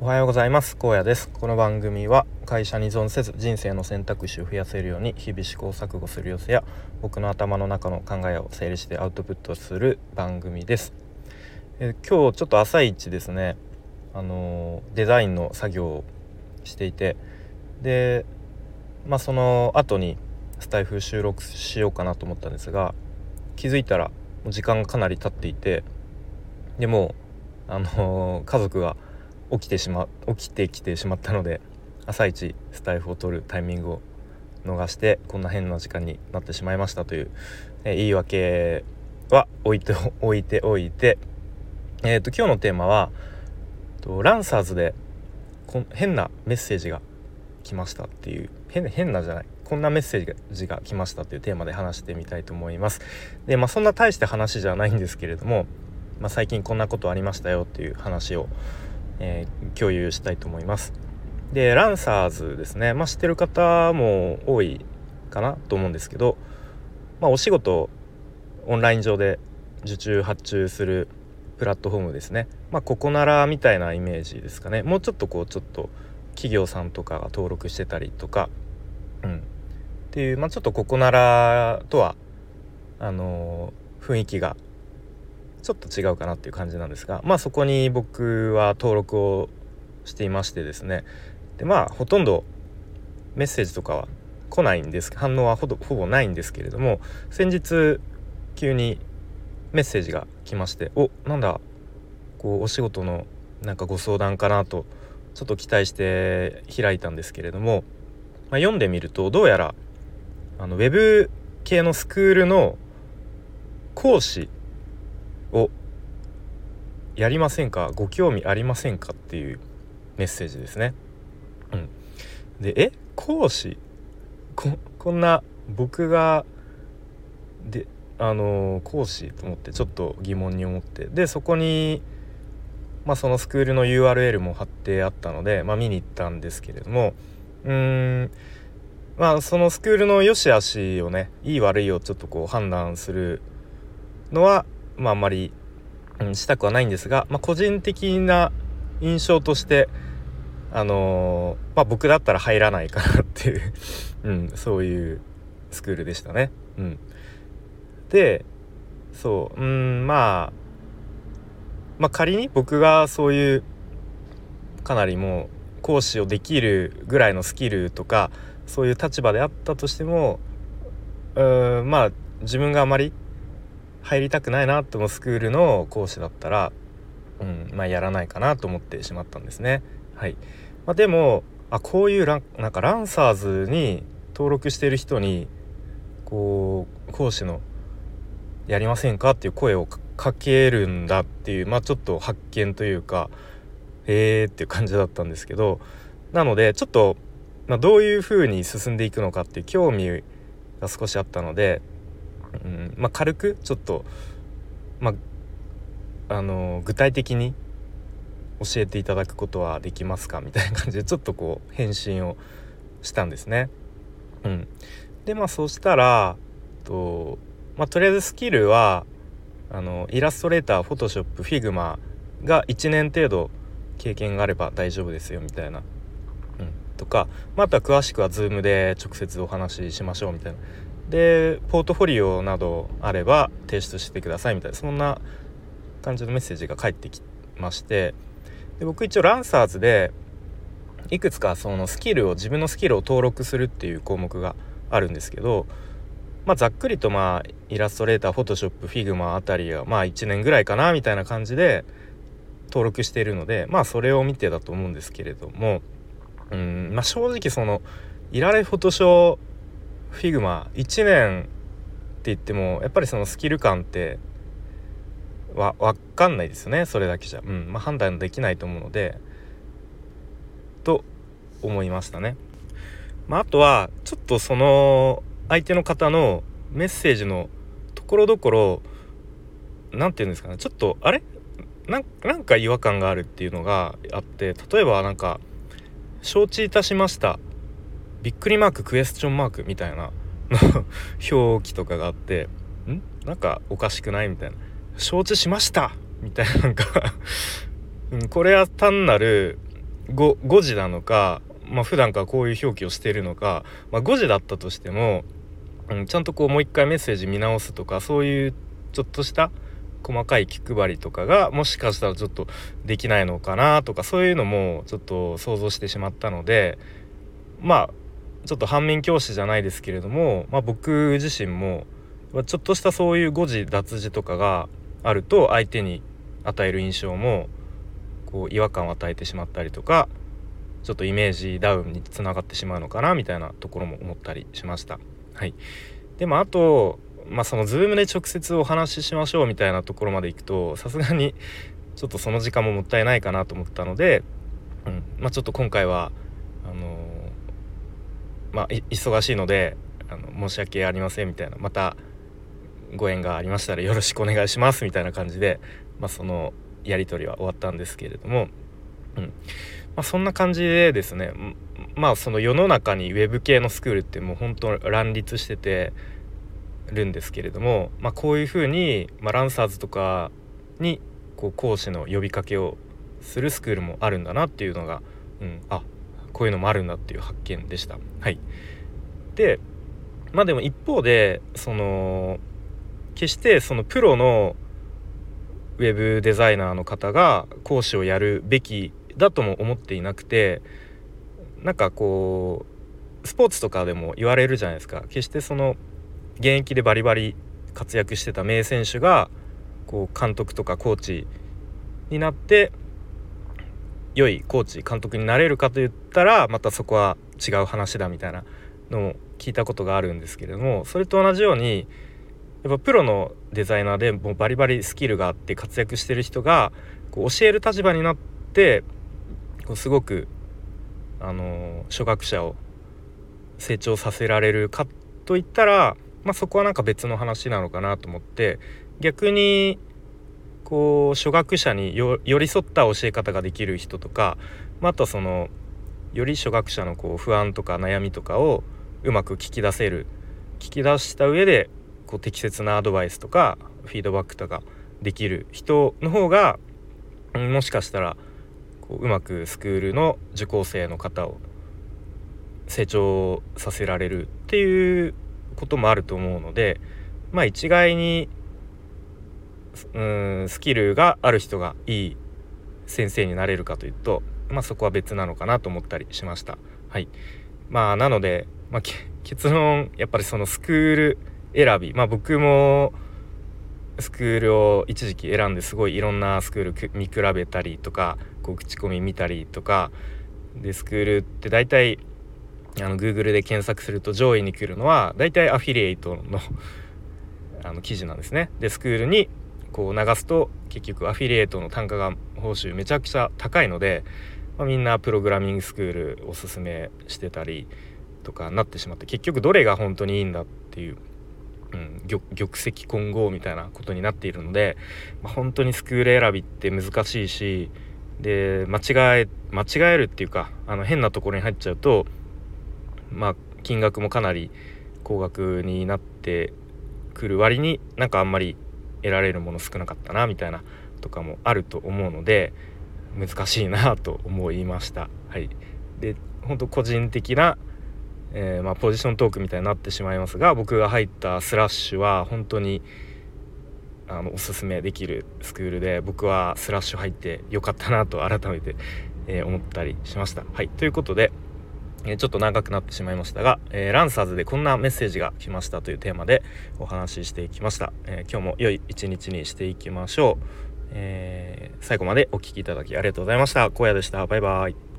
おはようございます。高野です。この番組は会社に依存せず人生の選択肢を増やせるように日々試行錯誤する様子や僕の頭の中の考えを整理してアウトプットする番組です。え今日ちょっと朝一ですね。あのデザインの作業をしていてでまあその後にスタイフ収録しようかなと思ったんですが気づいたら時間がかなり経っていてでもあの家族が起きてしま起きてきてしまったので朝一スタイフを取るタイミングを逃してこんな変な時間になってしまいましたという、え言い訳は置いてお いておいてえっ、ー、と今日のテーマはとランサーズでこ変なメッセージが来ましたっていう変変なじゃないこんなメッセージが来ましたっていうテーマで話してみたいと思います。でまあそんな大して話じゃないんですけれども、まあ、最近こんなことありましたよっていう話をえー、共有したいと思います。でランサーズですね、まあ、知ってる方も多いかなと思うんですけど、まあ、お仕事オンライン上で受注発注するプラットフォームですね、まあ、ここならみたいなイメージですかね。もうちょっとこうちょっと企業さんとかが登録してたりとか、うん、っていう、まあ、ちょっとここならとはあのー、雰囲気がちょっと違うかなっていう感じなんですがまあそこに僕は登録をしていましてですね。でまあほとんどメッセージとかは来ないんです。反応はほぼないんですけれども先日急にメッセージが来ましておなんだこうお仕事のなんかご相談かなとちょっと期待して開いたんですけれども、まあ、読んでみるとどうやらあのウェブ系のスクールの講師をやりませんか？ご興味ありませんか？っていうメッセージですね。うん、でえ？講師？ここんな僕がであの講師と思ってちょっと疑問に思って。でそこに、まあ、そのスクールの URL も貼ってあったので、まあ、見に行ったんですけれどもうーんまあそのスクールの良し悪しをねいい悪いをちょっとこう判断するのはまあ、あんまり、うん、したくはないんですが、まあ、個人的な印象としてあのー、まあ、僕だったら入らないかなっていう うん、そういうスクールでしたね。うん、でそううんまあまあ仮に僕がそういうかなりもう講師をできるぐらいのスキルとかそういう立場であったとしてもうんまあ自分があまり入りたくないなと思うスクールの講師だったら、うんまあ、やらないかなと思ってしまったんですね。はいまあ、でもあこういうランなんかランサーズに登録してる人にこう講師の「やりませんか?」っていう声をかけるんだっていうまあちょっと発見というかええー、っていう感じだったんですけどなのでちょっと、まあ、どういう風に進んでいくのかっていう興味が少しあったのでうん。まあ、軽くちょっと、まあ、あの具体的に教えていただくことはできますか？みたいな感じでちょっとこう返信をしたんですね。うん、でまあそうしたらと、まあ、とりあえずスキルはあのイラストレーターフォトショップフィグマが1年程度経験があれば大丈夫ですよみたいな、うん、とか、まあ、とは詳しくは Zoom で直接お話ししましょうみたいな。でポートフォリオなどあれば提出してくださいみたいなそんな感じのメッセージが返ってきましてで僕一応ランサーズでいくつかそのスキルを自分のスキルを登録するっていう項目があるんですけど、まあ、ざっくりとまあ Illustrator Photoshop Figma あたりがまあ1年ぐらいかなみたいな感じで登録しているのでまあそれを見てだと思うんですけれどもうんまあ正直そのイラレフォトショ Figma 1年って言ってもやっぱりそのスキル感ってわ分かんないですよねそれだけじゃ、うんまあ、判断できないと思うのでと思いましたね。まあ、あとはちょっとその相手の方のメッセージのところどころ何て言うんですかねちょっとあれ？なんか違和感があるっていうのがあって例えばなんか「承知いたしました」びっくりマーククエスチョンマークみたいな 表記とかがあってん？なんかおかしくないみたいな。承知しましたみたいななんかうん、これは単なる誤誤字なのかまあ普段からこういう表記をしているのか、まあ、誤字だったとしても、うん、ちゃんとこうもう一回メッセージ見直すとかそういうちょっとした細かい気配りとかがもしかしたらちょっとできないのかなとかそういうのもちょっと想像してしまったのでまあちょっと反面教師じゃないですけれども、まあ、僕自身もちょっとしたそういう誤字脱字とかがあると相手に与える印象もこう違和感を与えてしまったりとかちょっとイメージダウンにつながってしまうのかなみたいなところも思ったりしました。はい、でもあとまあその Zoom で直接お話ししましょうみたいなところまで行くとさすがにちょっとその時間ももったいないかなと思ったので、うんまあ、ちょっと今回は、まあ忙しいのであの申し訳ありませんみたいなまたご縁がありましたらよろしくお願いしますみたいな感じで、まあ、そのやり取りは終わったんですけれども、うん。まあ、そんな感じでですねまあその世の中にウェブ系のスクールってもう本当乱立しててるんですけれども、まあ、こういうふうに、まあ、ランサーズとかにこう講師の呼びかけをするスクールもあるんだなっていうのが、うん、あこういうのもあるんだっていう発見でした。はい、でまあでも一方でその決してそのプロのウェブデザイナーの方が講師をやるべきだとも思っていなくてなんかこうスポーツとかでも言われるじゃないですか決してその現役でバリバリ活躍してた名選手がこう監督とかコーチになって良いコーチ監督になれるかといったらまたそこは違う話だみたいなのを聞いたことがあるんですけれどもそれと同じようにやっぱプロのデザイナーでもうバリバリスキルがあって活躍してる人がこう教える立場になってこうすごく、あの初学者を成長させられるかといったら、まあ、そこはなんか別の話なのかなと思って逆にこう初学者に寄り添った教え方ができる人とか、まあ、あとそのより初学者のこう不安とか悩みとかをうまく聞き出せる聞き出した上でこう適切なアドバイスとかフィードバックとかできる人の方がもしかしたらこううまくスクールの受講生の方を成長させられるっていうこともあると思うのでまあ一概にうんスキルがある人がいい先生になれるかというと、まあ、そこは別なのかなと思ったりしました。はい、まあなので、まあ、結論やっぱりそのスクール選びまあ僕もスクールを一時期選んですごいいろんなスクール見比べたりとかこう口コミ見たりとかでスクールって大体あの Google で検索すると上位に来るのは大体アフィリエイトのあの記事なんですね。でスクールにこう流すと結局アフィリエイトの単価が報酬めちゃくちゃ高いので、まあ、みんなプログラミングスクールおすすめしてたりとかなってしまって結局どれが本当にいいんだっていううん、玉石混合みたいなことになっているので、まあ、本当にスクール選びって難しいしで間違え間違えるっていうかあの変なところに入っちゃうとまあ金額もかなり高額になってくる割になんかあんまり得られるもの少なかったなみたいなとかもあると思うので難しいなと思いました。はい、で本当個人的なえー、まあ、ポジショントークみたいになってしまいますが僕が入ったスラッシュは本当にあのおすすめできるスクールで僕はスラッシュ入ってよかったなと改めて、えー、思ったりしました。はいということで、え、ちょっと長くなってしまいましたが、えランサーズでこんなメッセージが来ましたというテーマでお話ししていきました。え今日も良い一日にしていきましょう。え最後までお聴きいただきありがとうございました。荒野でした。バイバイ。